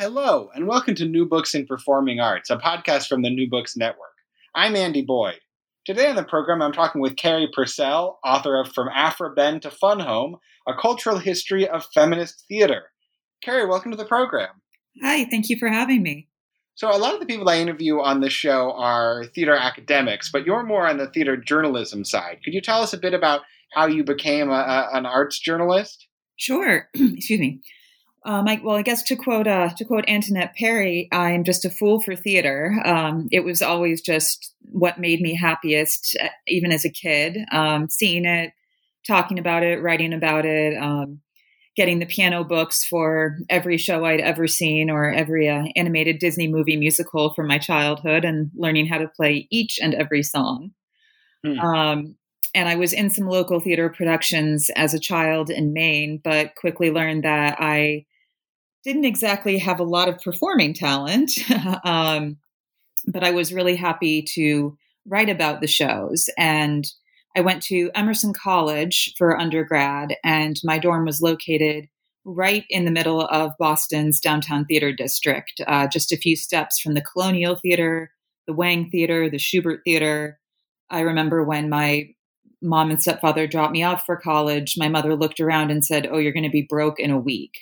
Hello, and welcome to New Books in Performing Arts, a podcast from the New Books Network. I'm Andy Boyd. Today on the program, I'm talking with Carrie Purcell, author of From Aphra Behn to Fun Home, a cultural history of feminist theater. Carrie, welcome to the program. Hi, thank you for having me. So, a lot of the people I interview on this show are theater academics, but you're more on the theater journalism side. Could you tell us a bit about how you became a, a, an arts journalist? Sure. Excuse me. Uh, Mike, well, I guess to quote uh, to quote Antoinette Perry, "I'm just a fool for theater." Um, it was always just what made me happiest, uh, even as a kid. Um, seeing it, talking about it, writing about it, um, getting the piano books for every show I'd ever seen or every uh, animated Disney movie musical from my childhood, and learning how to play each and every song. Um, and I was in some local theater productions as a child in Maine, but quickly learned that I didn't exactly have a lot of performing talent, um, but I was really happy to write about the shows. And I went to Emerson College for undergrad, and my dorm was located right in the middle of Boston's downtown theater district, uh, just a few steps from the Colonial Theater, the Wang Theater, the Shubert Theater. I remember when my mom and stepfather dropped me off for college, my mother looked around and said, Oh, you're going to be broke in a week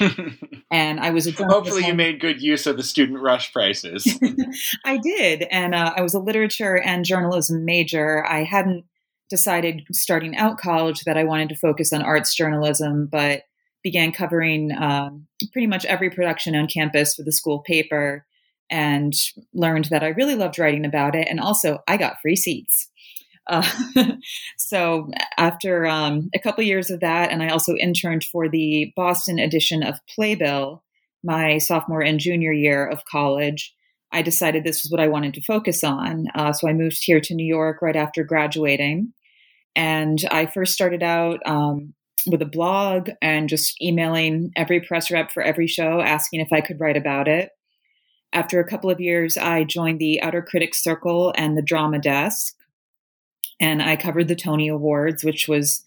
and I was a hopefully you made good use of the student rush prices. I did, and uh, I was a literature and journalism major. I hadn't decided starting out college that I wanted to focus on arts journalism, but began covering um, pretty much every production on campus for the school paper, and learned that I really loved writing about it. And also, I got free seats. Uh, so after um, a couple years of that, and I also interned for the Boston edition of Playbill my sophomore and junior year of college. I decided this was what I wanted to focus on. Uh, so I moved here to New York right after graduating. And I first started out um, with a blog and just emailing every press rep for every show, asking if I could write about it. After a couple of years, I joined the Outer Critics Circle and the Drama Desk and I covered the Tony Awards, which was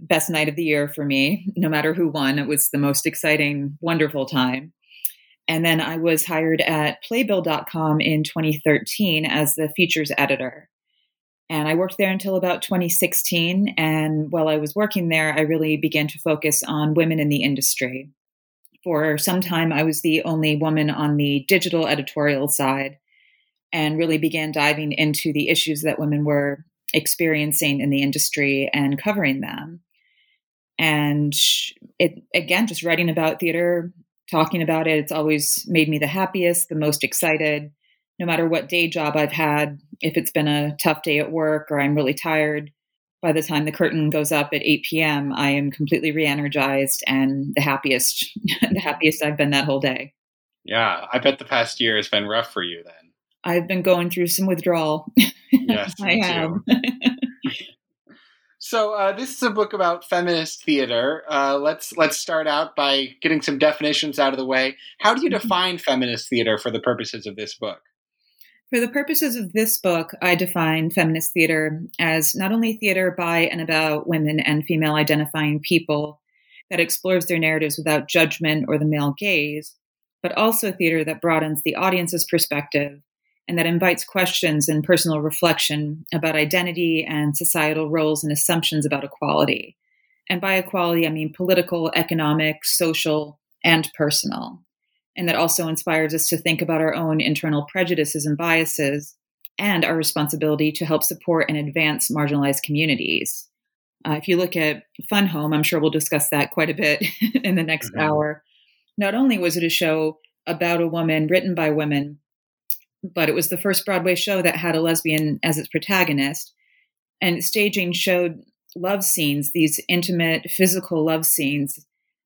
best night of the year for me. No matter who won, it was the most exciting, wonderful time. And then I was hired at Playbill.com in 2013 as the features editor. And I worked there until about 2016. And while I was working there, I really began to focus on women in the industry. For some time, I was the only woman on the digital editorial side and really began diving into the issues that women were experiencing in the industry and covering them. And it again, just writing about theater, talking about it, it's always made me the happiest, the most excited. No matter what day job I've had, if it's been a tough day at work or I'm really tired, by the time the curtain goes up at 8 p.m., I am completely re-energized and the happiest, the happiest I've been that whole day. Yeah, I bet the past year has been rough for you then. I've been going through some withdrawal. Yes, I am. so uh, this is a book about feminist theater. Uh, let's let's start out by getting some definitions out of the way. How do you mm-hmm. define feminist theater for the purposes of this book? For the purposes of this book, I define feminist theater as not only theater by and about women and female identifying people that explores their narratives without judgment or the male gaze, but also theater that broadens the audience's perspective and that invites questions and personal reflection about identity and societal roles and assumptions about equality. And by equality, I mean political, economic, social, and personal. And that also inspires us to think about our own internal prejudices and biases and our responsibility to help support and advance marginalized communities. Uh, if you look at Fun Home, I'm sure we'll discuss that quite a bit in the next mm-hmm. hour. Not only was it a show about a woman written by women, but it was the first Broadway show that had a lesbian as its protagonist. And staging showed love scenes, these intimate physical love scenes.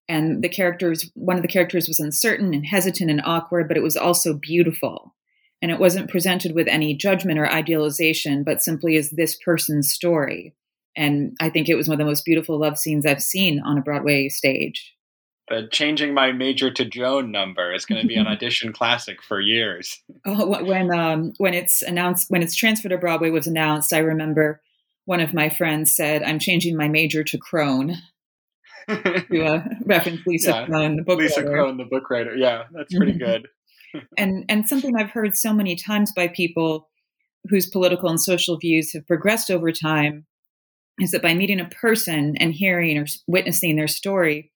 And the characters, one of the characters was uncertain and hesitant and awkward, but it was also beautiful. And it wasn't presented with any judgment or idealization, but simply as this person's story. And I think it was one of the most beautiful love scenes I've seen on a Broadway stage the changing my major to Joan number is going to be an audition classic for years. Oh, when um, when it's announced, when it's transferred to Broadway was announced, I remember one of my friends said, "I'm changing my major to Kron." to uh, reference Lisa yeah, Kron, the book Lisa writer. Kron, the book writer. Yeah, that's pretty mm-hmm. good. and and something I've heard so many times by people whose political and social views have progressed over time is that by meeting a person and hearing or witnessing their story,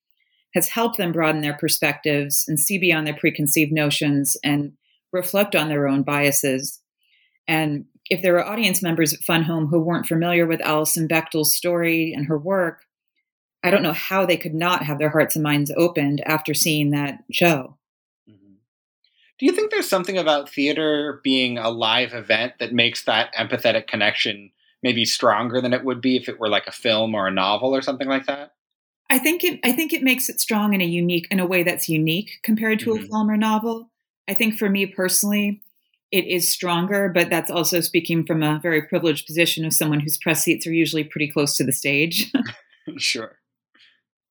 has helped them broaden their perspectives and see beyond their preconceived notions and reflect on their own biases. And if there were audience members at Fun Home who weren't familiar with Alison Bechdel's story and her work, I don't know how they could not have their hearts and minds opened after seeing that show. Mm-hmm. Do you think there's something about theater being a live event that makes that empathetic connection maybe stronger than it would be if it were like a film or a novel or something like that? I think it I think it makes it strong in a unique in a way that's unique compared to mm-hmm. a film or novel. I think for me personally, it is stronger, but that's also speaking from a very privileged position of someone whose press seats are usually pretty close to the stage. sure.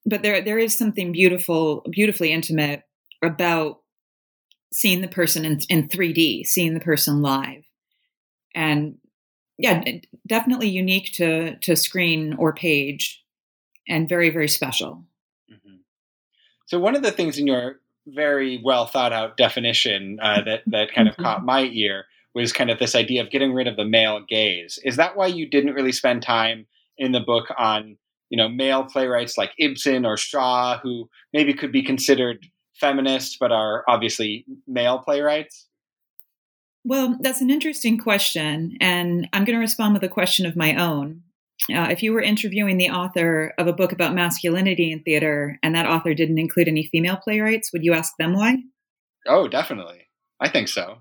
But there there is something beautiful, beautifully intimate about seeing the person in, in 3D, seeing the person live. And yeah, definitely unique to to screen or page and very, very special. Mm-hmm. So, one of the things in your very well thought out definition uh, that, that kind of mm-hmm. caught my ear was kind of this idea of getting rid of the male gaze. Is that why you didn't really spend time in the book on, you know, male playwrights like Ibsen or Shaw, who maybe could be considered feminist but are obviously male playwrights? Well, that's an interesting question. And I'm going to respond with a question of my own uh, if you were interviewing the author of a book about masculinity in theater and that author didn't include any female playwrights, would you ask them why? Oh, definitely. I think so.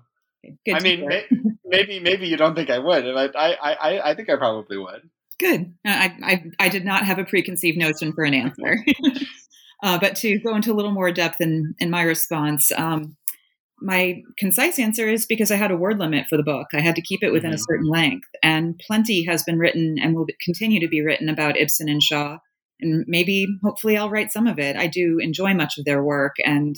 Good I mean, may, maybe maybe you don't think I would, but I, I, I think I probably would. Good. I, I, I did not have a preconceived notion for an answer. uh, but to go into a little more depth in, in my response, um, my concise answer is because I had a word limit for the book. I had to keep it within mm-hmm. a certain length. And plenty has been written and will continue to be written about Ibsen and Shaw. And maybe, hopefully, I'll write some of it. I do enjoy much of their work. And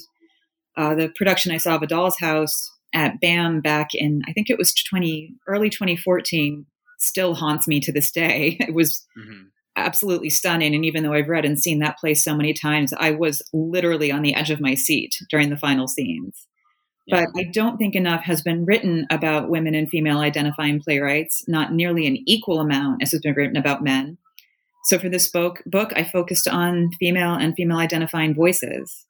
uh, the production I saw of A Doll's House at BAM back in, I think it was 20, early 2014, still haunts me to this day. It was mm-hmm. absolutely stunning. And even though I've read and seen that play so many times, I was literally on the edge of my seat during the final scenes. But I don't think enough has been written about women and female identifying playwrights, not nearly an equal amount as has been written about men. So for this book, book I focused on female and female identifying voices.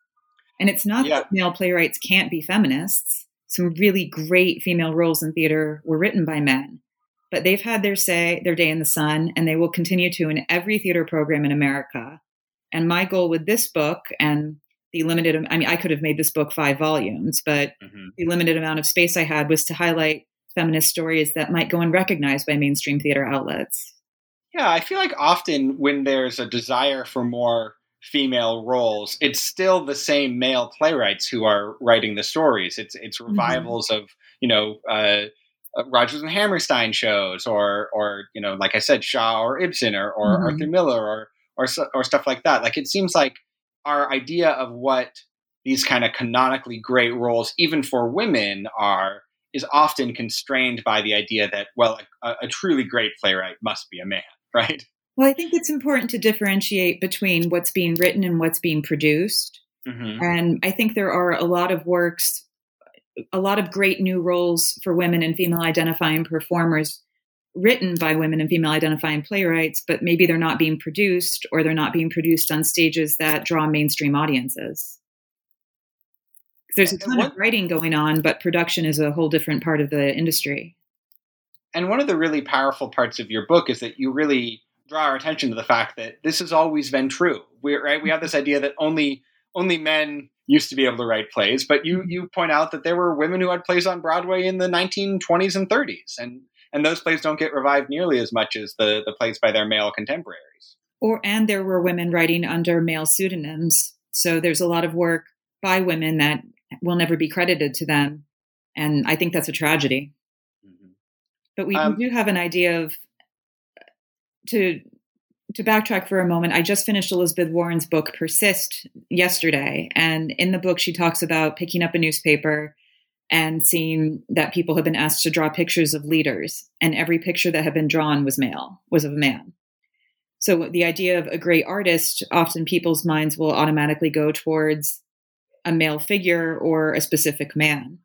And it's not yeah. that male playwrights can't be feminists. Some really great female roles in theater were written by men. But they've had their say, their day in the sun, and they will continue to in every theater program in America. And my goal with this book and the limited i mean i could have made this book five volumes but mm-hmm. the limited amount of space i had was to highlight feminist stories that might go unrecognized by mainstream theater outlets yeah i feel like often when there's a desire for more female roles it's still the same male playwrights who are writing the stories it's it's mm-hmm. revivals mm-hmm. of you know uh, uh, Rodgers and Hammerstein shows, or or you know, like I said, Shaw or Ibsen or, or mm-hmm. Arthur Miller or or or stuff like that. Like it seems like our idea of what these kind of canonically great roles, even for women, are is often constrained by the idea that well, a, a truly great playwright must be a man, right? Well, I think it's important to differentiate between what's being written and what's being produced. Mm-hmm. And I think there are a lot of works, a lot of great new roles for women and female identifying performers written by women and female identifying playwrights, but maybe they're not being produced or they're not being produced on stages that draw mainstream audiences. There's a ton of writing going on, but production is a whole different part of the industry. And one of the really powerful parts of your book is that you really draw our attention to the fact that this has always been true. We right we have this idea that only only men used to be able to write plays, but you mm-hmm. you point out that there were women who had plays on Broadway in the 1920s and 30s, and and those plays don't get revived nearly as much as the the plays by their male contemporaries. Or and there were women writing under male pseudonyms, so there's a lot of work by women that will never be credited to them, and I think that's a tragedy. Mm-hmm. But we, um, we do have an idea of to to backtrack for a moment, I just finished Elizabeth Warren's book Persist yesterday, and in the book she talks about picking up a newspaper and seeing that people have been asked to draw pictures of leaders, and every picture that had been drawn was male, was of a man. So the idea of a great artist, often people's minds will automatically go towards a male figure or a specific man.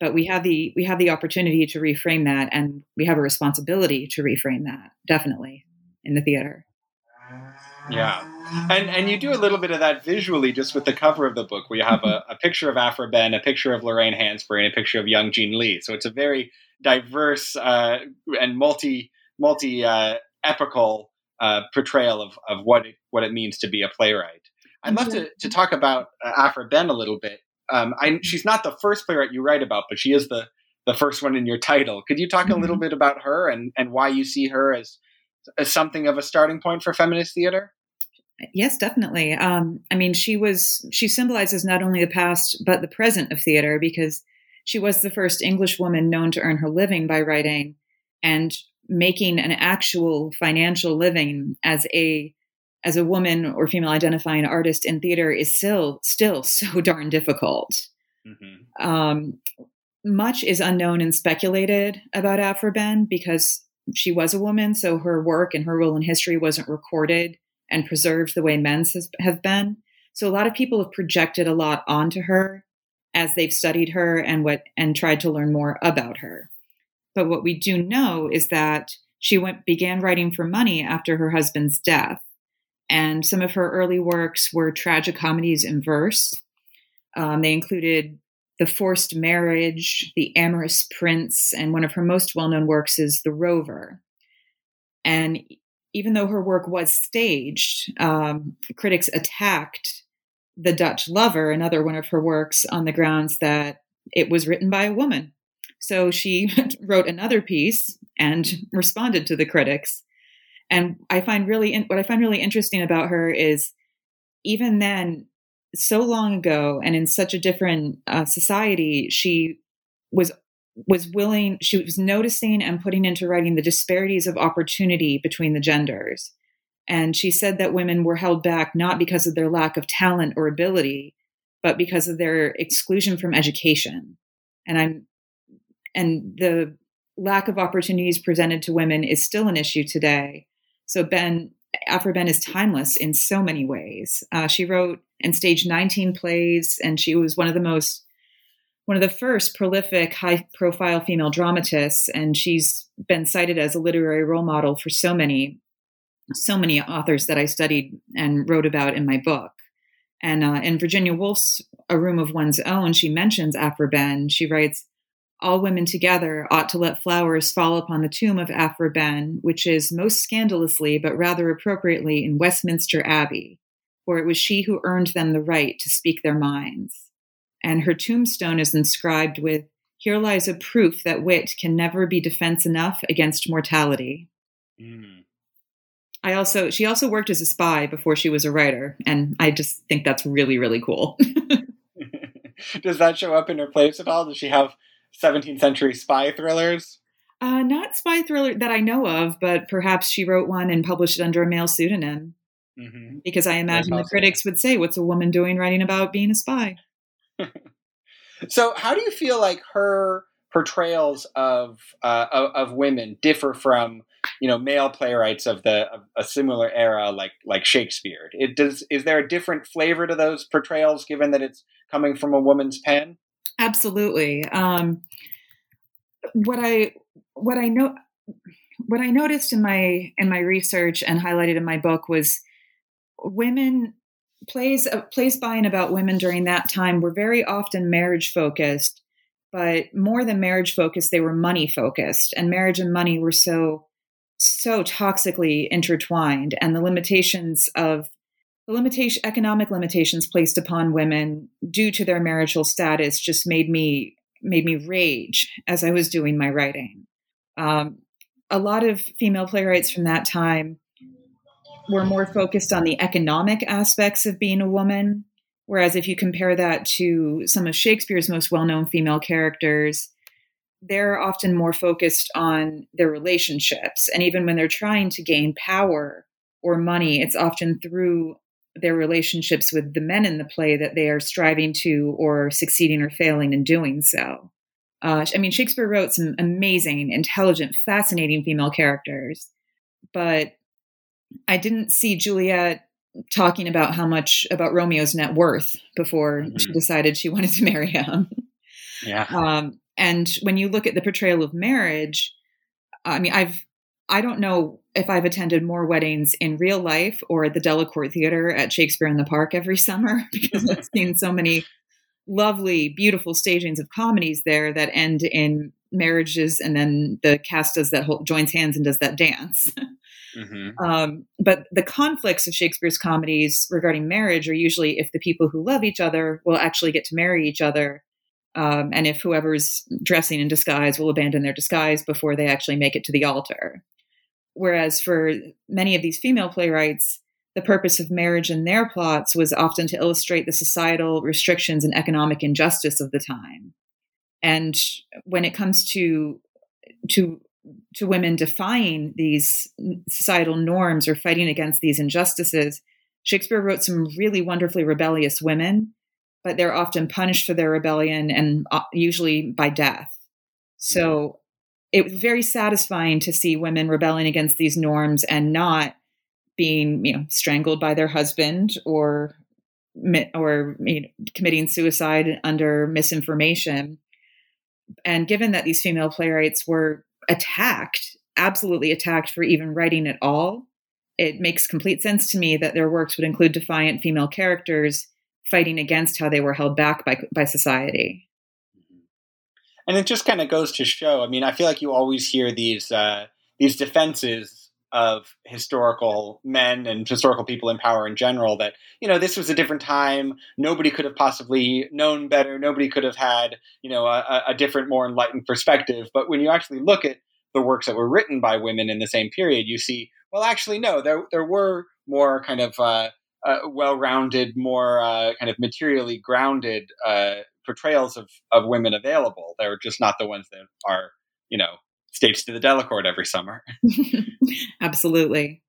But we have the we have the opportunity to reframe that, and we have a responsibility to reframe that, definitely in the theater. Yeah. And and you do a little bit of that visually just with the cover of the book where you have a, a picture of Aphra Behn, a picture of Lorraine Hansberry, and a picture of young Jean Lee. So it's a very diverse uh, and multi multi uh, epical uh, portrayal of, of what it, what it means to be a playwright. I'd love to, to talk about uh, Aphra Behn a little bit. Um, I, she's not the first playwright you write about, but she is the the first one in your title. Could you talk a little mm-hmm. bit about her and, and why you see her as as something of a starting point for feminist theater? Yes, definitely. Um, I mean, she was she symbolizes not only the past but the present of theater because she was the first English woman known to earn her living by writing and making an actual financial living as a as a woman or female identifying artist in theater is still still so darn difficult. Mm-hmm. Um, much is unknown and speculated about Aphra Behn because she was a woman, so her work and her role in history wasn't recorded and preserved the way men's has, have been. So a lot of people have projected a lot onto her as they've studied her and what and tried to learn more about her. But what we do know is that she went began writing for money after her husband's death. And some of her early works were tragicomedies in verse. Um, they included the Forced Marriage, The Amorous Prince, and one of her most well known works is The Rover. And even though her work was staged, um, critics attacked The Dutch Lover, another one of her works, on the grounds that it was written by a woman. So she wrote another piece and responded to the critics. And I find really what I find really interesting about her is even then so long ago and in such a different uh, society, she was was willing. She was noticing and putting into writing the disparities of opportunity between the genders. And she said that women were held back not because of their lack of talent or ability, but because of their exclusion from education. And I'm and the lack of opportunities presented to women is still an issue today. So Behn Aphra Behn is timeless in so many ways. Uh, she wrote and staged 19 plays, and she was one of the most, one of the first prolific, high profile female dramatists. And she's been cited as a literary role model for so many, so many authors that I studied and wrote about in my book. And uh, in Virginia Woolf's A Room of One's Own, she mentions Aphra Behn. She writes, all women together ought to let flowers fall upon the tomb of Aphra Behn, which is most scandalously but rather appropriately in Westminster Abbey, for it was she who earned them the right to speak their minds. And her tombstone is inscribed with, Here lies a proof that wit can never be defense enough against mortality. Mm. I also she also worked as a spy before she was a writer, and I just think that's really, really cool. Does that show up in her plays at all? Does she have 17th century spy thrillers? Uh, not spy thriller that I know of, but perhaps she wrote one and published it under a male pseudonym. Mm-hmm. Because I imagine the critics would say, "What's a woman doing writing about being a spy?" so, how do you feel like her portrayals of uh, of, of, women differ from you know male playwrights of the of a similar era like like Shakespeare? It does is there a different flavor to those portrayals given that it's coming from a woman's pen? Absolutely. Um, what I what I know what I noticed in my in my research and highlighted in my book was women plays uh, plays by and about women during that time were very often marriage focused but more than marriage focused they were money focused and marriage and money were so so toxically intertwined and the limitations of the limitation economic limitations placed upon women due to their marital status just made me made me rage as i was doing my writing. Um, a lot of female playwrights from that time were more focused on the economic aspects of being a woman whereas if you compare that to some of shakespeare's most well-known female characters they're often more focused on their relationships and even when they're trying to gain power or money it's often through their relationships with the men in the play that they are striving to or succeeding or failing in doing so. Uh, I mean, Shakespeare wrote some amazing, intelligent, fascinating female characters, but I didn't see Juliet talking about how much about Romeo's net worth before mm-hmm. she decided she wanted to marry him. Yeah. Um, and when you look at the portrayal of marriage, I mean, I've I don't know if I've attended more weddings in real life or at the Delacorte Theater at Shakespeare in the Park every summer because I've seen so many lovely, beautiful stagings of comedies there that end in marriages and then the cast does that whole joins hands and does that dance. Mm-hmm. Um, but the conflicts of Shakespeare's comedies regarding marriage are usually if the people who love each other will actually get to marry each other. Um, and if whoever's dressing in disguise will abandon their disguise before they actually make it to the altar. Whereas for many of these female playwrights, the purpose of marriage in their plots was often to illustrate the societal restrictions and economic injustice of the time. And when it comes to to to women defying these societal norms or fighting against these injustices, Shakespeare wrote some really wonderfully rebellious women, but they're often punished for their rebellion and uh, usually by death. So it was very satisfying to see women rebelling against these norms and not being you know strangled by their husband or or you know, committing suicide under misinformation and given that these female playwrights were attacked absolutely attacked for even writing at all it makes complete sense to me that their works would include defiant female characters fighting against how they were held back by by society and it just kind of goes to show. I mean, I feel like you always hear these uh, these defenses of historical men and historical people in power in general that you know this was a different time. Nobody could have possibly known better. Nobody could have had you know a, a, different more enlightened perspective. But when you actually look at the works that were written by women in the same period you see well actually no there, there were more kind of uh, uh, well-rounded more uh, kind of materially grounded uh, portrayals of, of women available. They're just not the ones that are, you know, staged to the Delacorte every summer. Absolutely.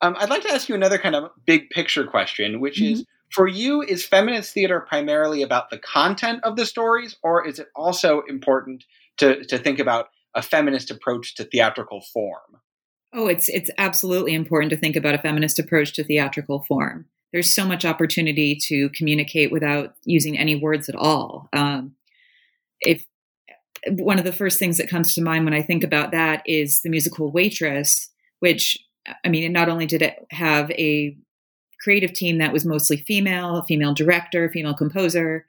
Um, I'd like to ask you another kind of big picture question, which mm-hmm. is for you, is feminist theater primarily about the content of the stories, or is it also important to, to think about a feminist approach to theatrical form? Oh, it's it's absolutely important to think about a feminist approach to theatrical form there's so much opportunity to communicate without using any words at all. Um, if one of the first things that comes to mind when I think about that is the musical Waitress, which I mean, not only did it have a creative team that was mostly female, female director, female composer,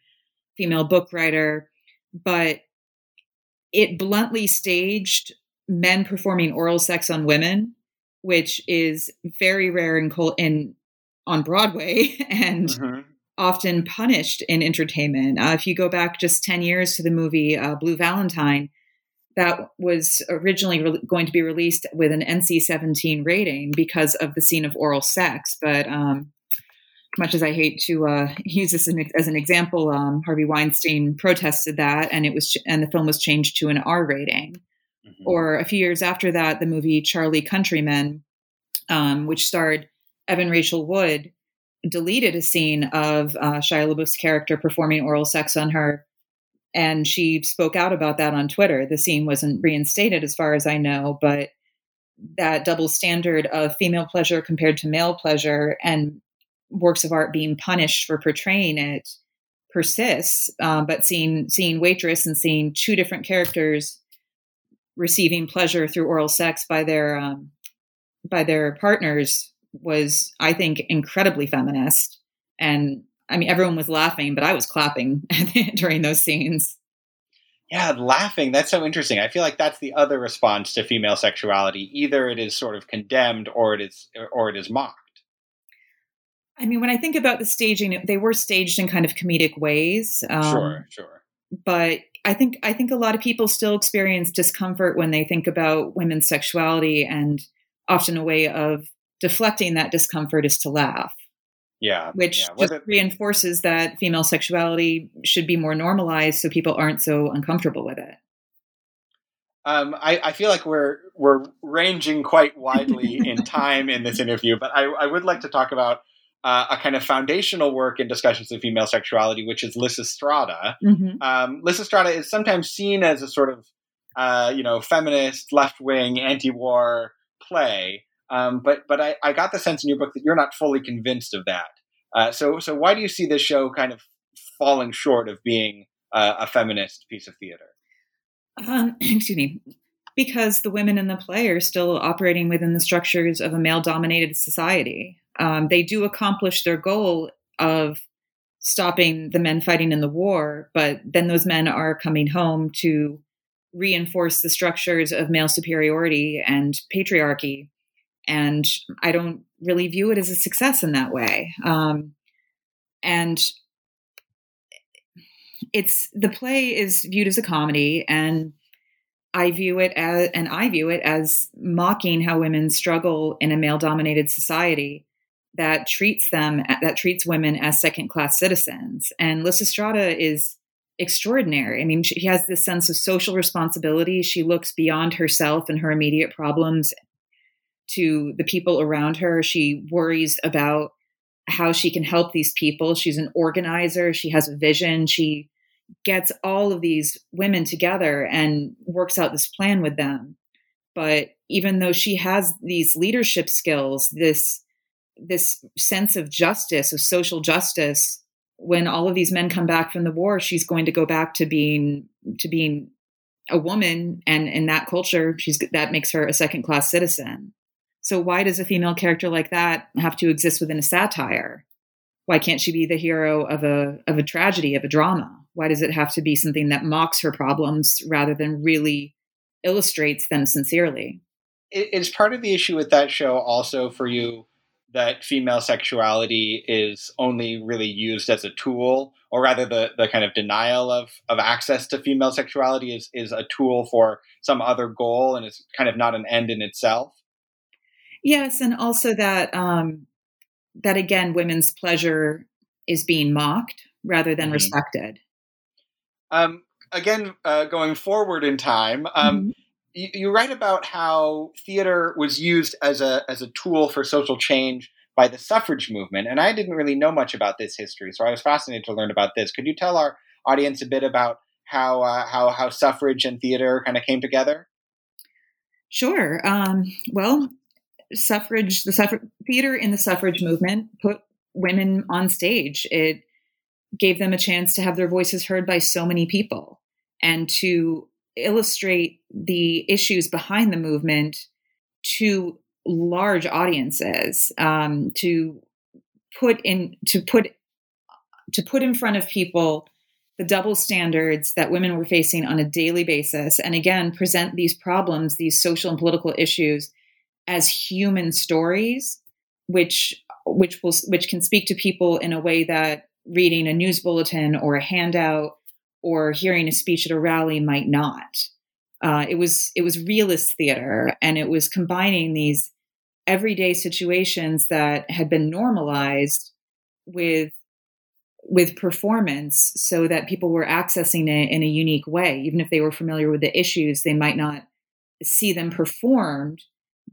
female book writer, but it bluntly staged men performing oral sex on women, which is very rare in, in on Broadway and mm-hmm. Often punished in entertainment. Uh, if you go back just 10 years to the movie uh, Blue Valentine, that was originally re- going to be released with an NC 17 rating because of the scene of oral sex. But um, much as I hate to uh, use this as an example, um, Harvey Weinstein protested that, and it was ch- and the film was changed to an R rating. Mm-hmm. Or a few years after that, the movie Charlie Countryman, um, which starred Evan Rachel Wood, deleted a scene of uh, Shia LaBeouf's character performing oral sex on her. And she spoke out about that on Twitter. The scene wasn't reinstated, as far as I know, but that double standard of female pleasure compared to male pleasure and works of art being punished for portraying it persists. Um, but seeing seeing waitress and seeing two different characters receiving pleasure through oral sex by their um, by their partners was, I think, incredibly feminist. And I mean, everyone was laughing, but I was clapping during those scenes. Yeah, laughing. That's so interesting. I feel like that's the other response to female sexuality. Either it is sort of condemned or it is or it is mocked. I mean, when I think about the staging, they were staged in kind of comedic ways. Um, sure, sure. But I think I think a lot of people still experience discomfort when they think about women's sexuality, and often a way of deflecting that discomfort is to laugh. Yeah. Which yeah. just reinforces that female sexuality should be more normalized so people aren't so uncomfortable with it. Um, I, I, feel like we're we're ranging quite widely in time in this interview, but I, I would like to talk about uh, a kind of foundational work in discussions of female sexuality, which is Lysistrata. Mm-hmm. Um, Lysistrata is sometimes seen as a sort of uh, you know feminist, left wing, anti war play, um, but but I, I, got the sense in your book that you're not fully convinced of that. Uh, so so why do you see this show kind of falling short of being uh, a feminist piece of theater? Um, excuse me. Because the women in the play are still operating within the structures of a male dominated society. Um, they do accomplish their goal of stopping the men fighting in the war, but then those men are coming home to reinforce the structures of male superiority and patriarchy and I don't really view it as a success in that way. Um, and it's the play is viewed as a comedy, and I view it as and I view it as mocking how women struggle in a male-dominated society that treats them that treats women as second-class citizens. And Lysistrata is extraordinary. I mean, she has this sense of social responsibility. She looks beyond herself and her immediate problems to the people around her. She worries about how she can help these people. She's an organizer, she has a vision, she gets all of these women together and works out this plan with them. But even though she has these leadership skills, this this sense of justice, of social justice, when all of these men come back from the war, she's going to go back to being to being a woman and in that culture she's that makes her a second class citizen so why does a female character like that have to exist within a satire? Why can't she be the hero of a of a tragedy, of a drama? Why does it have to be something that mocks her problems rather than really illustrates them sincerely? Is part of the issue with that show also for you that female sexuality is only really used as a tool, or rather the, the kind of denial of, of access to female sexuality is, is a tool for some other goal and it's kind of not an end in itself? Yes, and also that um, that again, women's pleasure is being mocked rather than mm-hmm. respected. Um, again, uh, going forward in time, um, mm-hmm. you, you, write about how theater was used as a as a tool for social change by the suffrage movement, and I didn't really know much about this history, so I was fascinated to learn about this. Could you tell our audience a bit about how uh, how how suffrage and theater kind of came together? Sure. Um, well, suffrage, the theater in the suffrage movement put women on stage. It gave them a chance to have their voices heard by so many people and to illustrate the issues behind the movement to large audiences um, to put in to put to put in front of people the double standards that women were facing on a daily basis and again present these problems these social and political issues as human stories, which which will which can speak to people in a way that reading a news bulletin or a handout or hearing a speech at a rally might not. Uh, it was it was realist theater, and it was combining these everyday situations that had been normalized with with performance so that people were accessing it in a unique way even if they were familiar with the issues they might not see them performed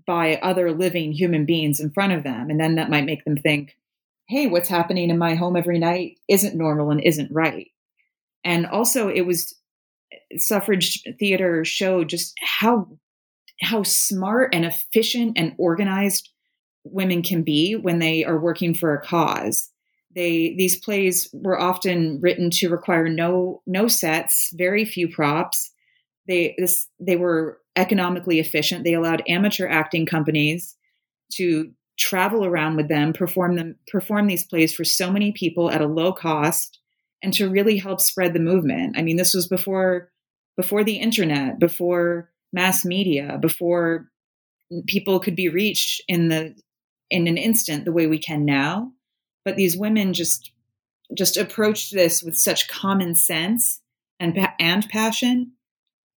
by other living human beings in front of them. And then that might make them think, hey, what's happening in my home every night isn't normal and isn't right. And also, it was eh, suffrage theater showed just how how smart and efficient and organized women can be when they are working for a cause. They these plays were often written to require no no sets, very few props. They this they were economically efficient. They allowed amateur acting companies to travel around with them, perform them perform these plays for so many people at a low cost and to really help spread the movement. I mean, this was before before the internet, before mass media, before people could be reached in the in an instant the way we can now. But these women just just approached this with such common sense and and passion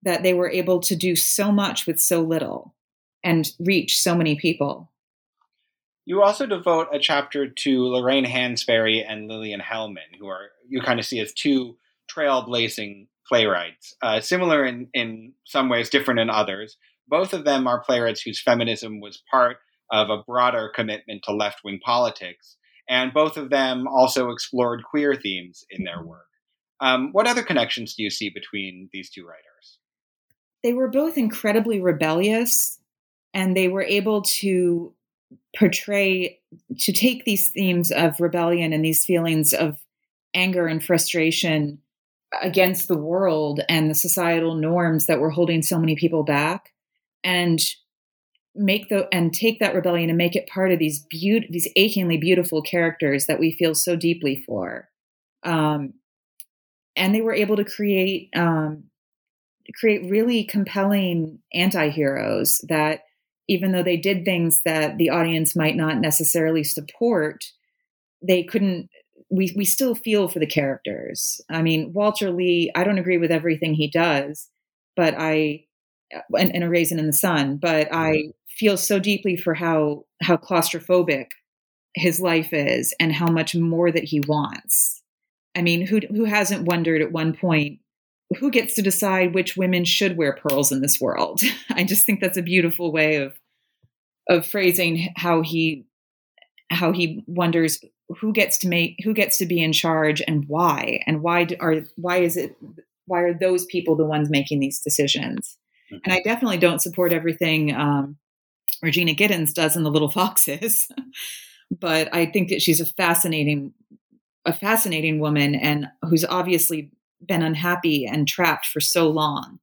that they were able to do so much with so little and reach so many people. You also devote a chapter to Lorraine Hansberry and Lillian Hellman, who are you kind of see as two trailblazing playwrights, uh, similar in, in some ways, different in others. Both of them are playwrights whose feminism was part of a broader commitment to left wing politics, and both of them also explored queer themes in their work. Um, what other connections do you see between these two writers? They were both incredibly rebellious, and they were able to portray, to take these themes of rebellion and these feelings of anger and frustration against the world and the societal norms that were holding so many people back and make the and take that rebellion and make it part of these beaut these achingly beautiful characters that we feel so deeply for. Um, and they were able to create um, create really compelling anti-heroes that even though they did things that the audience might not necessarily support they couldn't we we still feel for the characters. I mean, Walter Lee, I don't agree with everything he does, but I uh, and, and a raisin in the sun, but I mm-hmm. feel so deeply for how how claustrophobic his life is and how much more that he wants. I mean, who who hasn't wondered at one point who gets to decide which women should wear pearls in this world? I just think that's a beautiful way of of phrasing how he how he wonders who gets to make who gets to be in charge and why and why are why is it why are those people the ones making these decisions mm-hmm. and i definitely don't support everything um, regina giddens does in the little foxes but i think that she's a fascinating a fascinating woman and who's obviously been unhappy and trapped for so long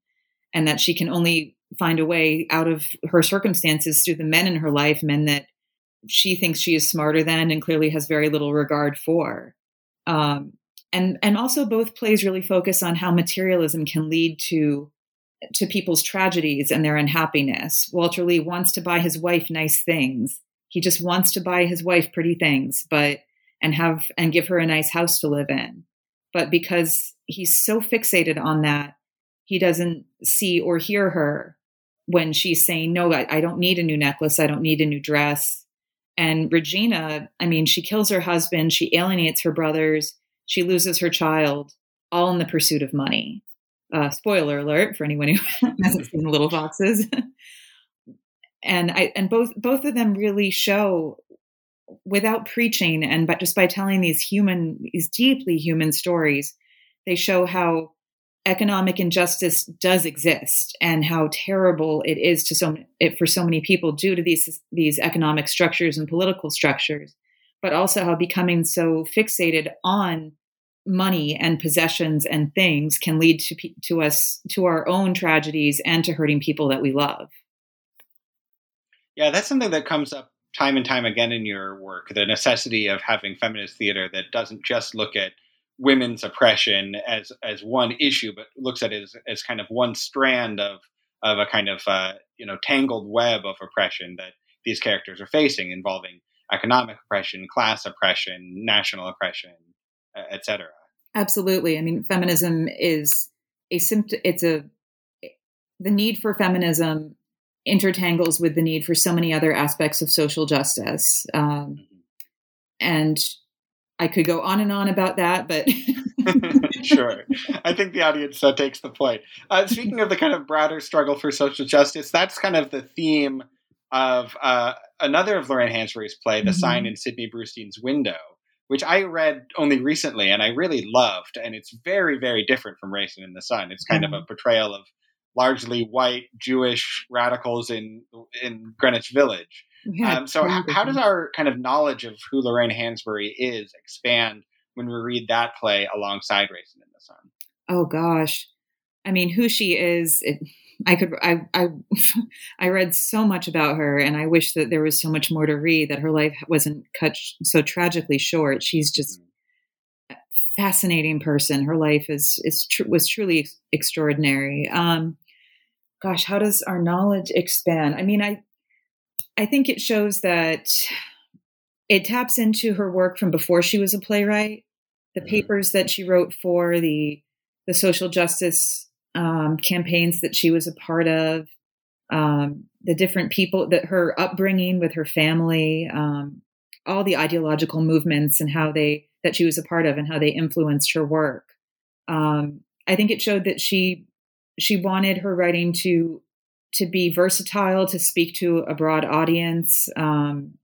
and that she can only find a way out of her circumstances through the men in her life men that she thinks she is smarter than and clearly has very little regard for. Um, and and also both plays really focus on how materialism can lead to to people's tragedies and their unhappiness. Walter Lee wants to buy his wife nice things. He just wants to buy his wife pretty things, but and have and give her a nice house to live in. But because he's so fixated on that, he doesn't see or hear her when she's saying, "No, I, I don't need a new necklace. I don't need a new dress. And Regina, I mean, she kills her husband, she alienates her brothers, she loses her child, all in the pursuit of money. Uh, spoiler alert for anyone who hasn't seen Little Foxes. and I and both both of them really show without preaching and but just by telling these human these deeply human stories, they show how economic injustice does exist and how terrible it is to so it for so many people due to these these economic structures and political structures but also how becoming so fixated on money and possessions and things can lead to to us to our own tragedies and to hurting people that we love. Yeah that's something that comes up time and time again in your work the necessity of having feminist theater that doesn't just look at women's oppression as as one issue, but looks at it as, as kind of one strand of of a kind of uh, you know tangled web of oppression that these characters are facing, involving economic oppression, class oppression, national oppression, etc. Absolutely. I mean, feminism is a symptom. It's a the need for feminism intertangles with the need for so many other aspects of social justice, um, mm-hmm. and I could go on and on about that, but sure. I think the audience uh, takes the point. Uh, speaking of the kind of broader struggle for social justice, that's kind of the theme of uh, another of Lorraine Hansberry's play, The mm-hmm. Sign in Sidney Brustein's Window, which I read only recently and I really loved. And it's very, very different from Raisin in the Sun. It's kind mm-hmm. of a mm-hmm. portrayal of largely white Jewish radicals in in Greenwich Village. Yeah, um, so, how, how, does our kind of knowledge of who Lorraine Hansberry is expand when we read that play alongside Raisin in the Sun? Oh gosh, I mean, who she is. It, I could I I I read so much about her, and I wish that there was so much more to read. That her life wasn't cut so tragically short. She's just mm-hmm. a fascinating person. Her life is is tr- was truly extraordinary. Um, gosh, how does our knowledge expand? I mean, I I think it shows that it taps into her work from before she was a playwright. The mm-hmm. papers that she wrote for the the social justice um, campaigns that she was a part of, um, the different people that her upbringing with her family, um, all the ideological movements and how they that she was a part of and how they influenced her work. Um, I think it showed that she she wanted her writing to to be versatile, to speak to a broad audience. Um,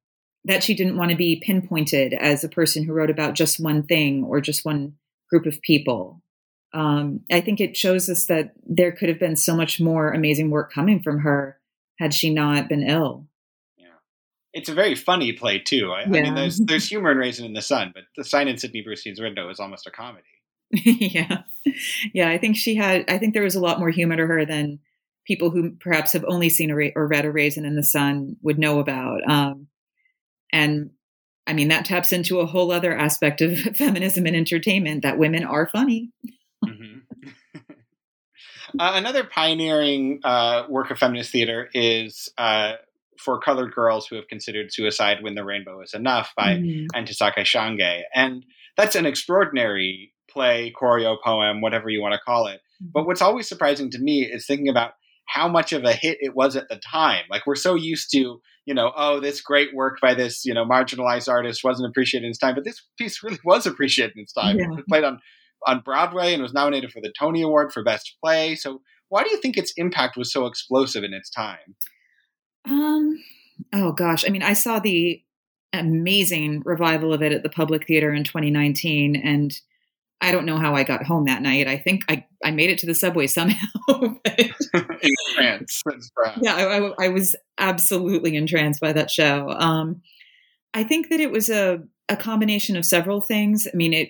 that she didn't want to be pinpointed as a person who wrote about just one thing or just one group of people um, I think it shows us that there could have been so much more amazing work coming from her had she not been ill. Yeah, it's a very funny play too. I, yeah. I mean, there's there's humor in Raisin in the Sun, but the sign in Sidney Brustein's window is almost a comedy. yeah, yeah. I think she had. I think there was a lot more humor to her than people who perhaps have only seen a or read a Raisin in the Sun would know about. Um, and I mean, that taps into a whole other aspect of feminism and entertainment that women are funny. Mm-hmm. uh, another pioneering uh, work of feminist theater is uh, for colored girls who have considered suicide when the rainbow is enough by mm-hmm. Ntozake Shange. And that's an extraordinary play, choreo, poem, whatever you want to call it. But mm-hmm. what's always surprising to me is thinking about how much of a hit it was at the time. Like we're so used to, you know, oh, this great work by this, you know, marginalized artist wasn't appreciated in its time, but this piece really was appreciated in its time. Yeah. It played on on Broadway and was nominated for the Tony Award for Best Play. So, why do you think its impact was so explosive in its time? Um, oh gosh, I mean, I saw the amazing revival of it at the Public Theater in 2019, and I don't know how I got home that night. I think I, I made it to the subway somehow. entranced. Yeah, I, I, I, was absolutely entranced by that show. Um, I think that it was a, a combination of several things. I mean, it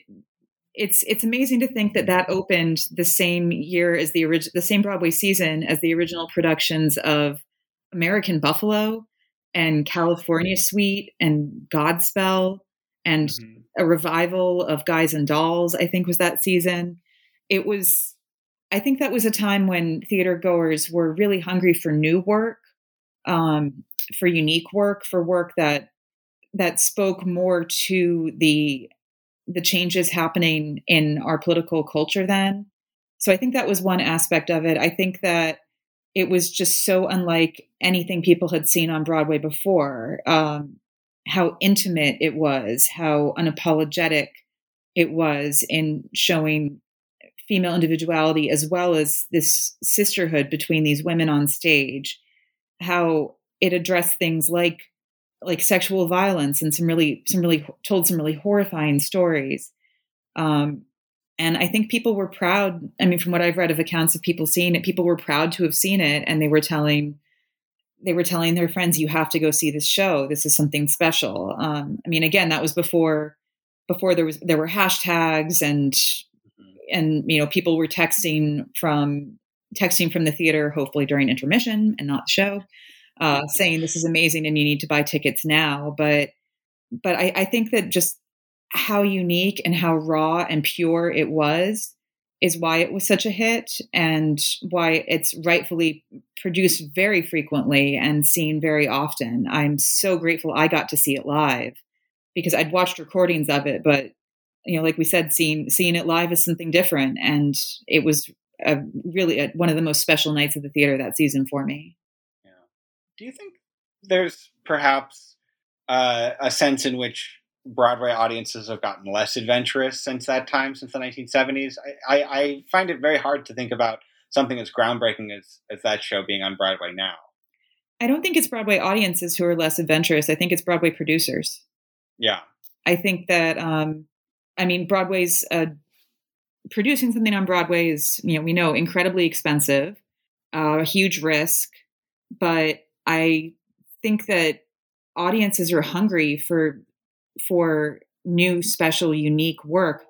it's it's amazing to think that that opened the same year as the original the same Broadway season as the original productions of American Buffalo and California Suite and Godspell and mm-hmm. A revival of Guys and Dolls I think was that season. It was I think that was a time when theater goers were really hungry for new work, um, for unique work, for work that that spoke more to the the changes happening in our political culture then. So I think that was one aspect of it. I think that it was just so unlike anything people had seen on Broadway before. Um, how intimate it was, how unapologetic it was in showing female individuality as well as this sisterhood between these women on stage, how it addressed things like like sexual violence and some really some really told some really horrifying stories. Um, and i think people were proud i mean from what i've read of accounts of people seeing it people were proud to have seen it and they were telling they were telling their friends you have to go see this show this is something special um, i mean again that was before before there was there were hashtags and mm-hmm. and you know people were texting from texting from the theater hopefully during intermission and not the show uh, saying this is amazing and you need to buy tickets now. But but I, I think that just how unique and how raw and pure it was is why it was such a hit and why it's rightfully produced very frequently and seen very often. I'm so grateful I got to see it live because I'd watched recordings of it, but you know, like we said, seeing seeing it live is something different, and it was a, really a, one of the most special nights of the theater that season for me Yeah. do you think there's perhaps uh, a sense in which Broadway audiences have gotten less adventurous since that time, since the 1970s. I, I, I find it very hard to think about something as groundbreaking as, as that show being on Broadway now. I don't think it's Broadway audiences who are less adventurous. I think it's Broadway producers. Yeah. I think that, um, I mean, Broadway's uh, producing something on Broadway is, you know, we know incredibly expensive, uh, a huge risk, but I think that audiences are hungry for for new, special, unique work.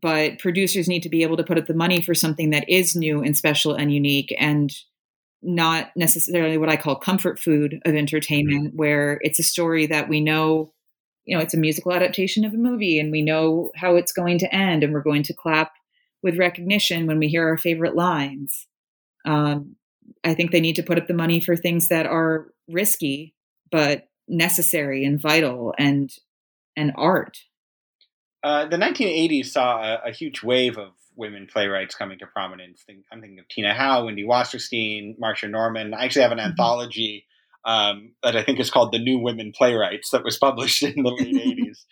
But producers need to be able to put up the money for something that is new and special and unique and not necessarily what I call comfort food of entertainment, where it's a story that we know, you know, it's a musical adaptation of a movie and we know how it's going to end and we're going to clap with recognition when we hear our favorite lines. Um, I think they need to put up the money for things that are risky but necessary and vital and and art. Uh, the 1980s saw a, a, huge wave of women playwrights coming to prominence. I'm thinking of Tina Howe, Wendy Wasserstein, Marsha Norman. I actually have an mm-hmm. anthology um, that I think is called The New Women Playwrights that was published in the late 80s.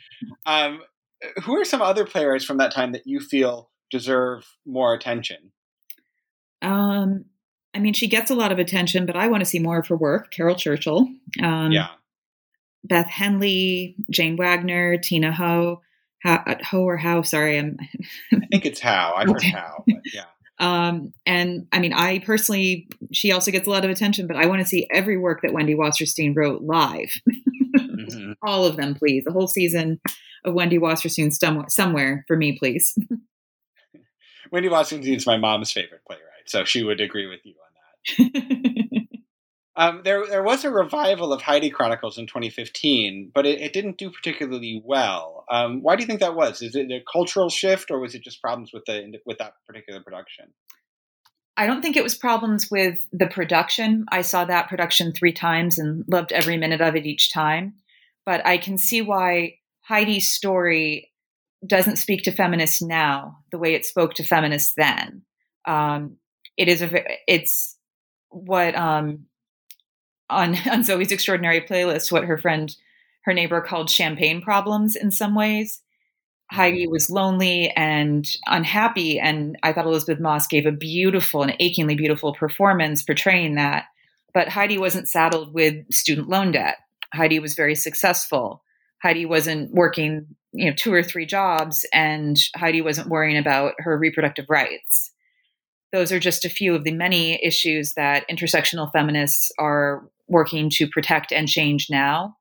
Um, who are some other playwrights from that time that you feel deserve more attention? Um, I mean, she gets a lot of attention, but I want to see more of her work. Caryl Churchill. Um, yeah. Beth Henley, Jane Wagner, Tina Ho, Ho, Ho or How? Sorry, I'm. I think it's How. I've heard How, but yeah. Um, and I mean, I personally, she also gets a lot of attention, but I want to see every work that Wendy Wasserstein wrote live. mm-hmm. All of them, please. The whole season of Wendy Wasserstein somewhere, somewhere for me, please. Wendy Wasserstein is my mom's favorite playwright, so she would agree with you on that. Um, there, there was a revival of Heidi Chronicles in 2015, but it, it didn't do particularly well. Um, why do you think that was? Is it a cultural shift, or was it just problems with the with that particular production? I don't think it was problems with the production. I saw that production three times and loved every minute of it each time. But I can see why Heidi's story doesn't speak to feminists now the way it spoke to feminists then. Um, it is a it's what um, on on Zoe's extraordinary playlist what her friend her neighbor called champagne problems in some ways. Heidi mm-hmm. was lonely and unhappy, and I thought Elisabeth Moss gave a beautiful and achingly beautiful performance portraying that. But Heidi wasn't saddled with student loan debt. Heidi was very successful. Heidi wasn't working, you know, two or three jobs, and Heidi wasn't worrying about her reproductive rights those are just a few of the many issues that intersectional feminists are working to protect and change now.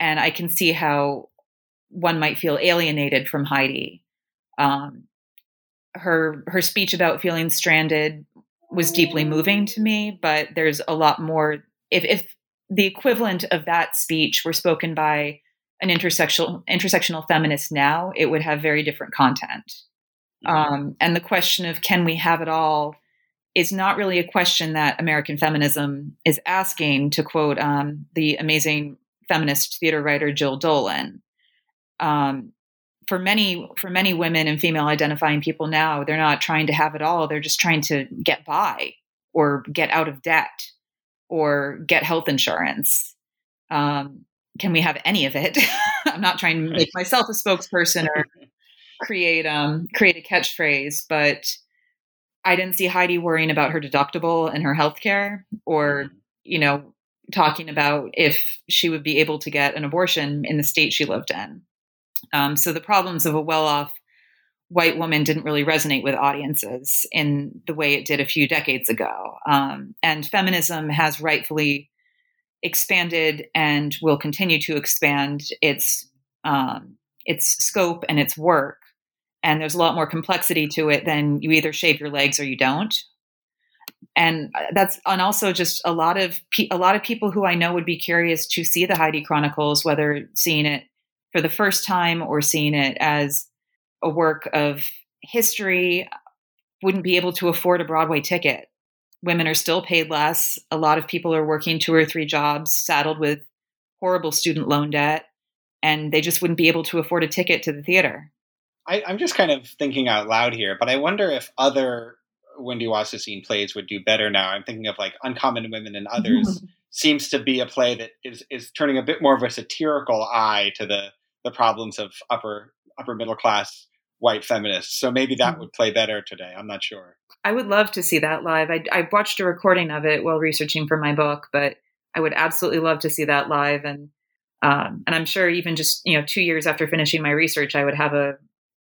And I can see how one might feel alienated from Heidi. Um, her her speech about feeling stranded was deeply moving to me, but there's a lot more. If, if the equivalent of that speech were spoken by an intersectional intersectional feminist now, it would have very different content. Um, and the question of can we have it all is not really a question that American feminism is asking, to quote um, the amazing feminist theater writer Jill Dolan. Um, for many for many women and female identifying people now, they're not trying to have it all. They're just trying to get by or get out of debt or get health insurance. Um, can we have any of it? I'm not trying to make myself a spokesperson or create um create a catchphrase, but I didn't see Heidi worrying about her deductible and her health care or, mm-hmm. you know, talking about if she would be able to get an abortion in the state she lived in. Um, so the problems of a well off white woman didn't really resonate with audiences in the way it did a few decades ago. Um, and feminism has rightfully expanded and will continue to expand its um, its scope and its work and there's a lot more complexity to it than you either shave your legs or you don't and uh, that's and also just a lot of a lot of people who I know would be curious to see the Heidi Chronicles, whether seeing it for the first time or seeing it as a work of history, wouldn't be able to afford a Broadway ticket. Women are still paid less. A lot of people are working two or three jobs, saddled with horrible student loan debt, and they just wouldn't be able to afford a ticket to the theater. I, am just kind of thinking out loud here, but I wonder if other Wendy Wasserstein plays would do better now. I'm thinking of like Uncommon Women and Others seems to be a play that is is turning a bit more of a satirical eye to the the problems of upper upper middle class white feminists. So maybe that mm-hmm. would play better today. I'm not sure. I would love to see that live. I, I watched a recording of it while researching for my book, but I would absolutely love to see that live. And um, and I'm sure even just you know two years after finishing my research, I would have a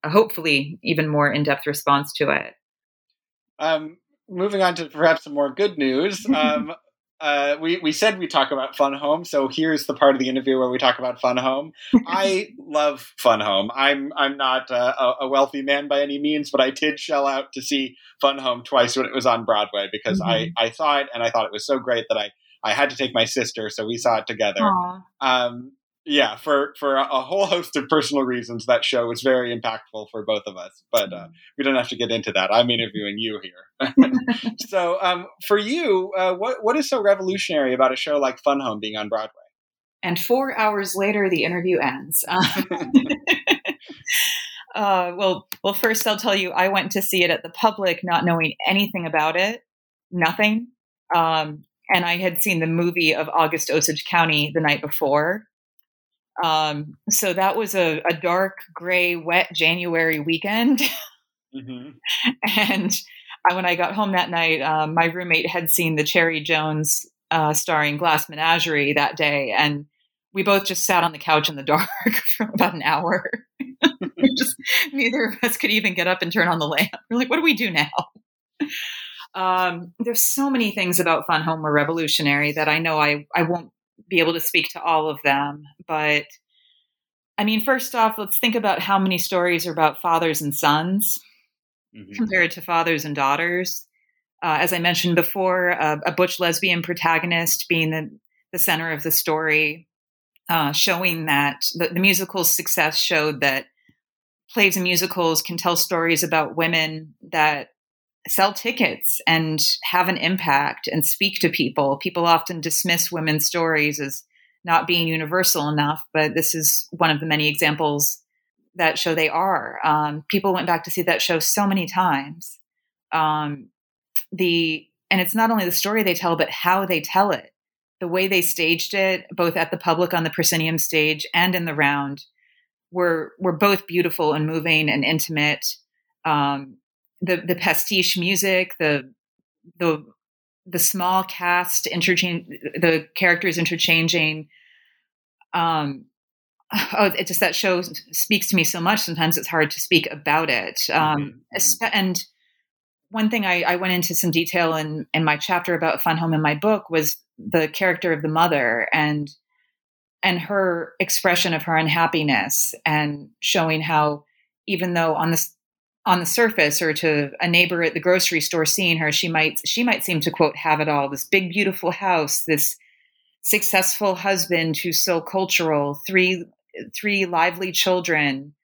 hopefully even more in depth response to it. Um, moving on to perhaps some more good news. Um, uh, we, we said we talk about Fun Home, so here's the part of the interview where we talk about Fun Home. I love Fun Home. I'm I'm not uh, a, a, wealthy man by any means, but I did shell out to see Fun Home twice when it was on Broadway because mm-hmm. I, I saw it and I thought it was so great that I, I had to take my sister, so we saw it together. Um, yeah, for for a whole host of personal reasons, that show was very impactful for both of us. But uh, we don't have to get into that. I'm interviewing you here. so, um, for you, uh, what what is so revolutionary about a show like Fun Home being on Broadway? And four hours later, the interview ends. uh, well, well, first I'll tell you, I went to see it at the public, not knowing anything about it, nothing. Um, and I had seen the movie of August Osage County the night before. Um, so that was a, a, dark, gray, wet January weekend. Mm-hmm. and I, when I got home that night, um, my roommate had seen the Cherry Jones uh, starring Glass Menagerie that day, and we both just sat on the couch in the dark for about an hour. just neither of us could even get up and turn on the lamp. We're like, what do we do now? Um, there's so many things about Fun Home were revolutionary that I know I, I won't be able to speak to all of them. But I mean, first off, let's think about how many stories are about fathers and sons mm-hmm. compared to fathers and daughters. Uh, as I mentioned before, uh, a butch lesbian protagonist being the, the center of the story, uh, showing that the, the musical's success showed that plays and musicals can tell stories about women that sell tickets and have an impact and speak to people. People often dismiss women's stories as not being universal enough, but this is one of the many examples that show they are. Um, people went back to see that show so many times. Um, the and it's not only the story they tell, but how they tell it. The way they staged it, both at the public on the proscenium stage and in the round, were were both beautiful and moving and intimate. Um, the the pastiche music, the the the small cast interchange, the characters interchanging. Um, oh, it just that show speaks to me so much. Sometimes it's hard to speak about it. Um, mm-hmm. And one thing I, I, went into some detail in in my chapter about Fun Home in my book was the character of the mother and and her expression of her unhappiness and showing how even though on this on the surface or to a neighbor at the grocery store seeing her she might she might seem to quote have it all this big beautiful house this successful husband who's so cultural three three lively children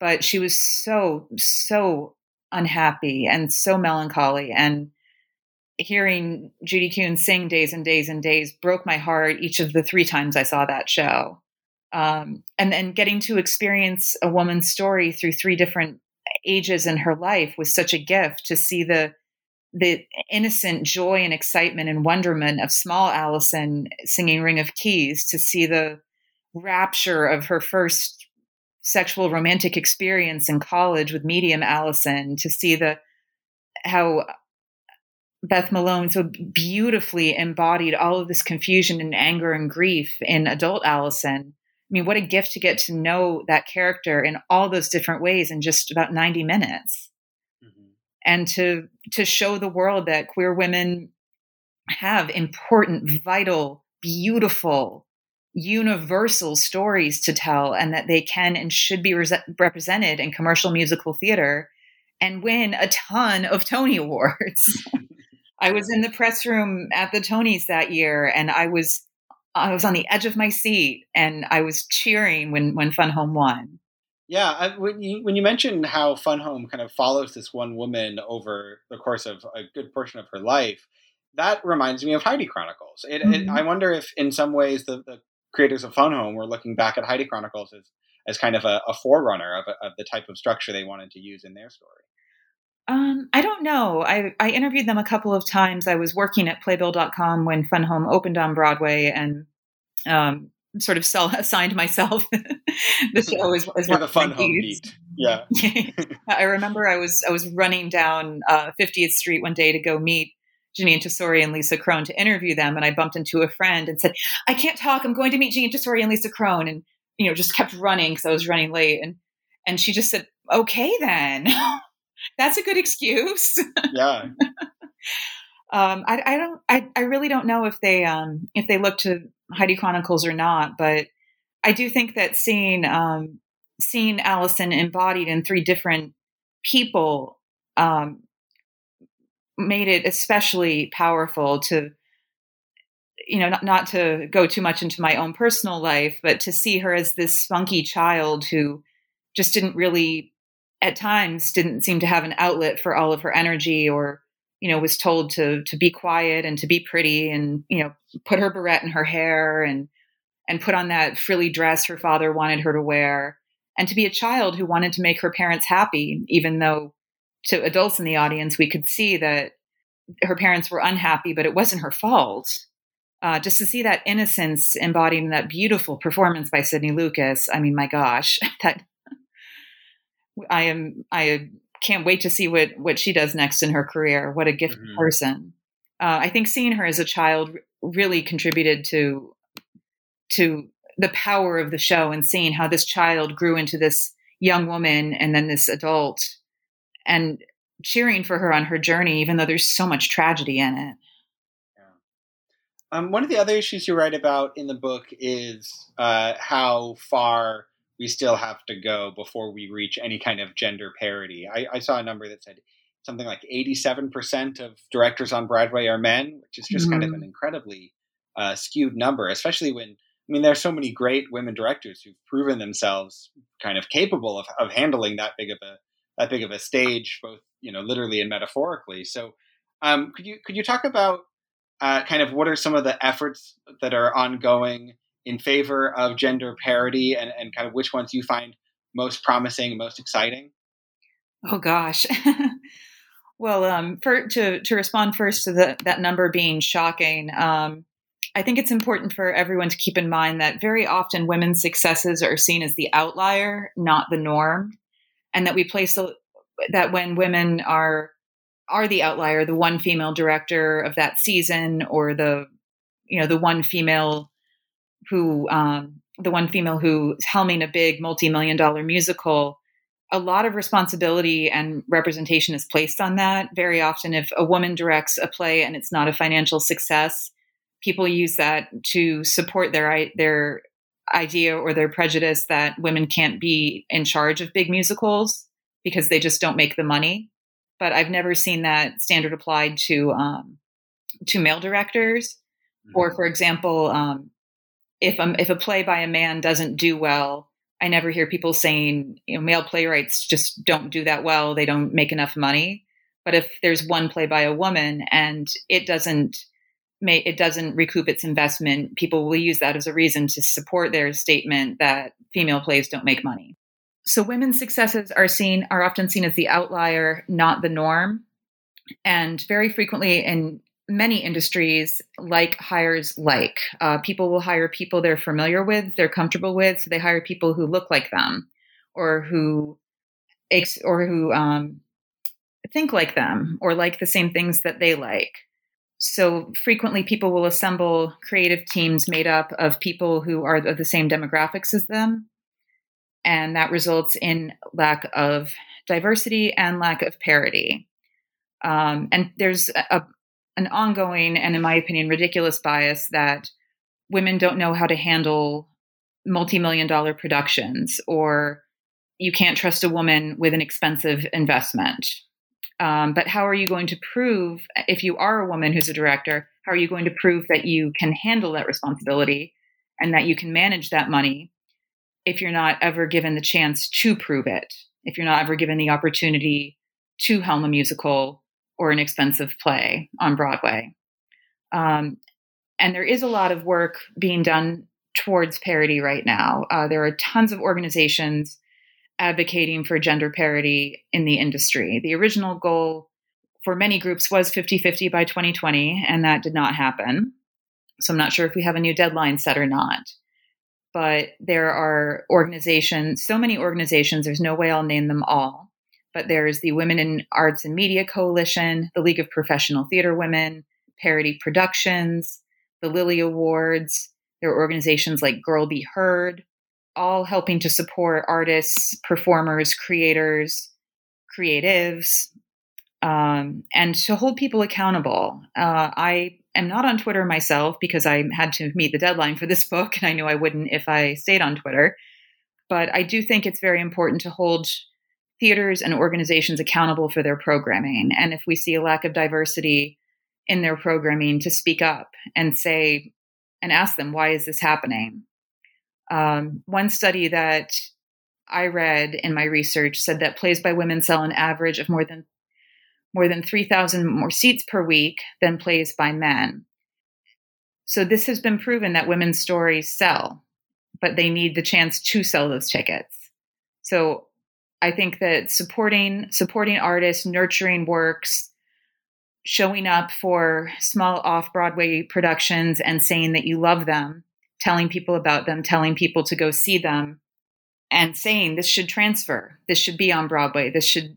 but she was so so unhappy and so melancholy and hearing Judy Kuhn sing days and days and days broke my heart each of the three times I saw that show. Um, and then getting to experience a woman's story through three different ages in her life was such a gift to see the the innocent joy and excitement and wonderment of small Allison singing Ring of Keys, to see the rapture of her first sexual romantic experience in college with medium Allison, to see the how Beth Malone so beautifully embodied all of this confusion and anger and grief in adult Allison. I mean, what a gift to get to know that character in all those different ways in just about 90 minutes. Mm-hmm. And to to show the world that queer women have important, vital, beautiful, universal stories to tell and that they can and should be re- represented in commercial musical theater and win a ton of Tony Awards. I was in the press room at the Tonys that year and I was I was on the edge of my seat and I was cheering when when Fun Home won. Yeah, I, when you when you mentioned how Fun Home kind of follows this one woman over the course of a good portion of her life, that reminds me of Heidi Chronicles. It, mm-hmm. it, I wonder if, in some ways, the, the, creators of Fun Home were looking back at Heidi Chronicles as as kind of a, a forerunner of, a, of the type of structure they wanted to use in their story. Um, I don't know. I, I interviewed them a couple of times. I was working at Playbill.com when Fun Home opened on Broadway, and um, sort of self assigned myself the show as, as the fun home beat. Yeah. I remember I was I was running down uh, 50th Street one day to go meet Jeanine Tesori and Lisa Kron to interview them, and I bumped into a friend and said, "I can't talk. I'm going to meet Jeanine Tesori and Lisa Kron," and you know just kept running because I was running late, and and she just said, "Okay, then." That's a good excuse. Yeah. um, I, I don't. I, I really don't know if they um, if they look to Heidi Chronicles or not, but I do think that seeing um, seeing Allison embodied in three different people um, made it especially powerful to you know not, not to go too much into my own personal life but to see her as this spunky child who just didn't really at times didn't seem to have an outlet for all of her energy or you know was told to to be quiet and to be pretty and you know put her barrette in her hair and and put on that frilly dress her father wanted her to wear and to be a child who wanted to make her parents happy even though to adults in the audience we could see that her parents were unhappy but it wasn't her fault. Uh, just to see that innocence embodied in that beautiful performance by Sydney Lucas, I mean, my gosh, that I am I can't wait to see what what she does next in her career. What a gifted mm-hmm. person. Uh, I think seeing her as a child really contributed to to the power of the show and seeing how this child grew into this young woman and then this adult and cheering for her on her journey even though there's so much tragedy in it um, one of the other issues you write about in the book is uh, how far we still have to go before we reach any kind of gender parity. I, I saw a number that said something like 87% of directors on Broadway are men, which is just mm-hmm. kind of an mm-hmm. incredibly uh, skewed number, especially when, I mean, there's so many great women directors who've proven themselves kind of capable of, of handling that big of a, that big of a stage, both, you know, literally and metaphorically. So, um, could you, could you talk about uh, kind of what are some of the efforts that are ongoing in favor of gender parity and, and kind of which ones you find most promising, most exciting? Oh gosh. well, um, for, to to respond first to the, that number being shocking, um, I think it's important for everyone to keep in mind that very often women's successes are seen as the outlier, not the norm, and that we place a, that when women are are the outlier, the one female director of that season, or the you know the one female who um, the one female who's helming a big multi-million dollar musical a lot of responsibility and representation is placed on that. Very often if a woman directs a play and it's not a financial success people use that to support their their idea or their prejudice that women can't be in charge of big musicals because they just don't make the money. But i've never seen that standard applied to um, to male directors. Mm-hmm. or for example um, if a, if a play by a man doesn't do well, I never hear people saying, you know, male playwrights just don't do that well. They don't make enough money. But if there's one play by a woman and it doesn't make it doesn't recoup its investment, people will use that as a reason to support their statement that female plays don't make money. So women's successes are seen are often seen as the outlier, not the norm. And very frequently in many industries like hires like. Uh, people will hire people they're familiar with, they're comfortable with, so they hire people who look like them or who ex- or who um, think like them or like the same things that they like. So frequently, people will assemble creative teams made up of people who are of the same demographics as them, and that results in lack of diversity and lack of parity. Um, and there's a, an ongoing and, in my opinion, ridiculous bias that women don't know how to handle multi-million dollar productions or you can't trust a woman with an expensive investment. Um, but how are you going to prove, if you are a woman who's a director, how are you going to prove that you can handle that responsibility and that you can manage that money if you're not ever given the chance to prove it? If you're not ever given the opportunity to helm a musical or an expensive play on Broadway. Um, and there is a lot of work being done towards parity right now. Uh, there are tons of organizations advocating for gender parity in the industry. The original goal for many groups was 50 50 by 2020, and that did not happen. So I'm not sure if we have a new deadline set or not. but there are organizations, so many organizations, there's no way I'll name them all. But there's the Women in Arts and Media Coalition, the League of Professional Theater Women, Parity Productions, the Lilly Awards. There are organizations like Girl Be Heard, all helping to support artists, performers, creators, creatives, um, and to hold people accountable. Uh, I am not on Twitter myself because I had to meet the deadline for this book, and I knew I wouldn't if I stayed on Twitter. But I do think it's very important to hold theaters and organizations accountable for their programming. And if we see a lack of diversity in their programming, to speak up and say, and ask them, why is this happening? Um, one study that I read in my research said that plays by women sell an average of more than more than 3,000 more seats per week than plays by men. So this has been proven that women's stories sell, but they need the chance to sell those tickets. So I think that supporting supporting artists, nurturing works, showing up for small off-Broadway productions and saying that you love them, telling people about them, telling people to go see them and saying this should transfer. This should be on Broadway. This should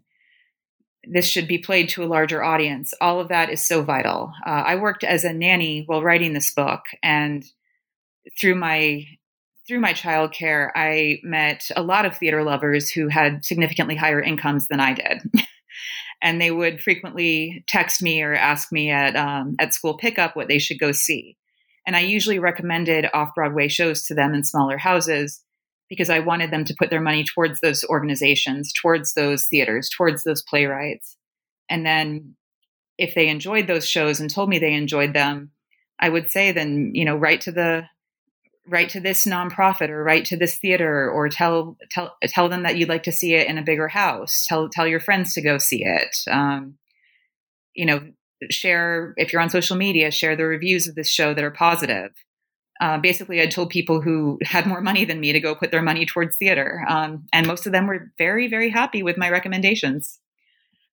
this should be played to a larger audience. All of that is so vital. Uh, I worked as a nanny while writing this book, and through my through my childcare, I met a lot of theater lovers who had significantly higher incomes than I did. and they would frequently text me or ask me at um, at school pickup what they should go see. And I usually recommended off Broadway shows to them in smaller houses because I wanted them to put their money towards those organizations, towards those theaters, towards those playwrights. And then if they enjoyed those shows and told me they enjoyed them, I would say then, you know, write to the write to this nonprofit or write to this theater or tell tell tell them that you'd like to see it in a bigger house. Tell tell your friends to go see it. Um, you know, share if you're on social media, share the reviews of this show that are positive uh, basically I told people who had more money than me to go put their money towards theater. Um, and most of them were very, very happy with my recommendations.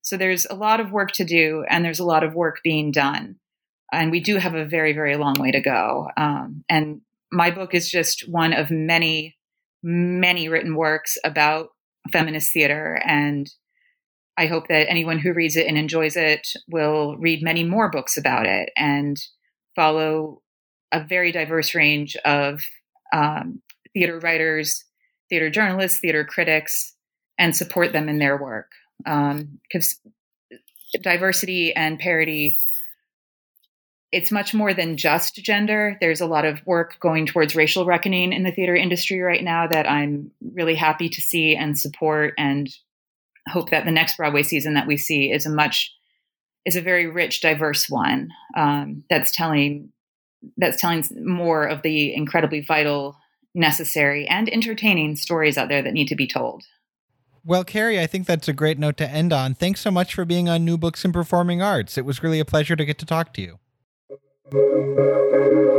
So there's a lot of work to do, and there's a lot of work being done. And we do have a very, very long way to go. Um, and my book is just one of many, many written works about feminist theater. And I hope that anyone who reads it and enjoys it will read many more books about it and follow a very diverse range of um, theater writers, theater journalists, theater critics, and support them in their work. Because um, diversity and parity, it's much more than just gender. There's a lot of work going towards racial reckoning in the theater industry right now that I'm really happy to see and support, and hope that the next Broadway season that we see is a much is a very rich, diverse one um, that's telling that's telling more of the incredibly vital, necessary, and entertaining stories out there that need to be told. Well, Carrie, I think that's a great note to end on. Thanks so much for being on New Books in Performing Arts. It was really a pleasure to get to talk to you. Música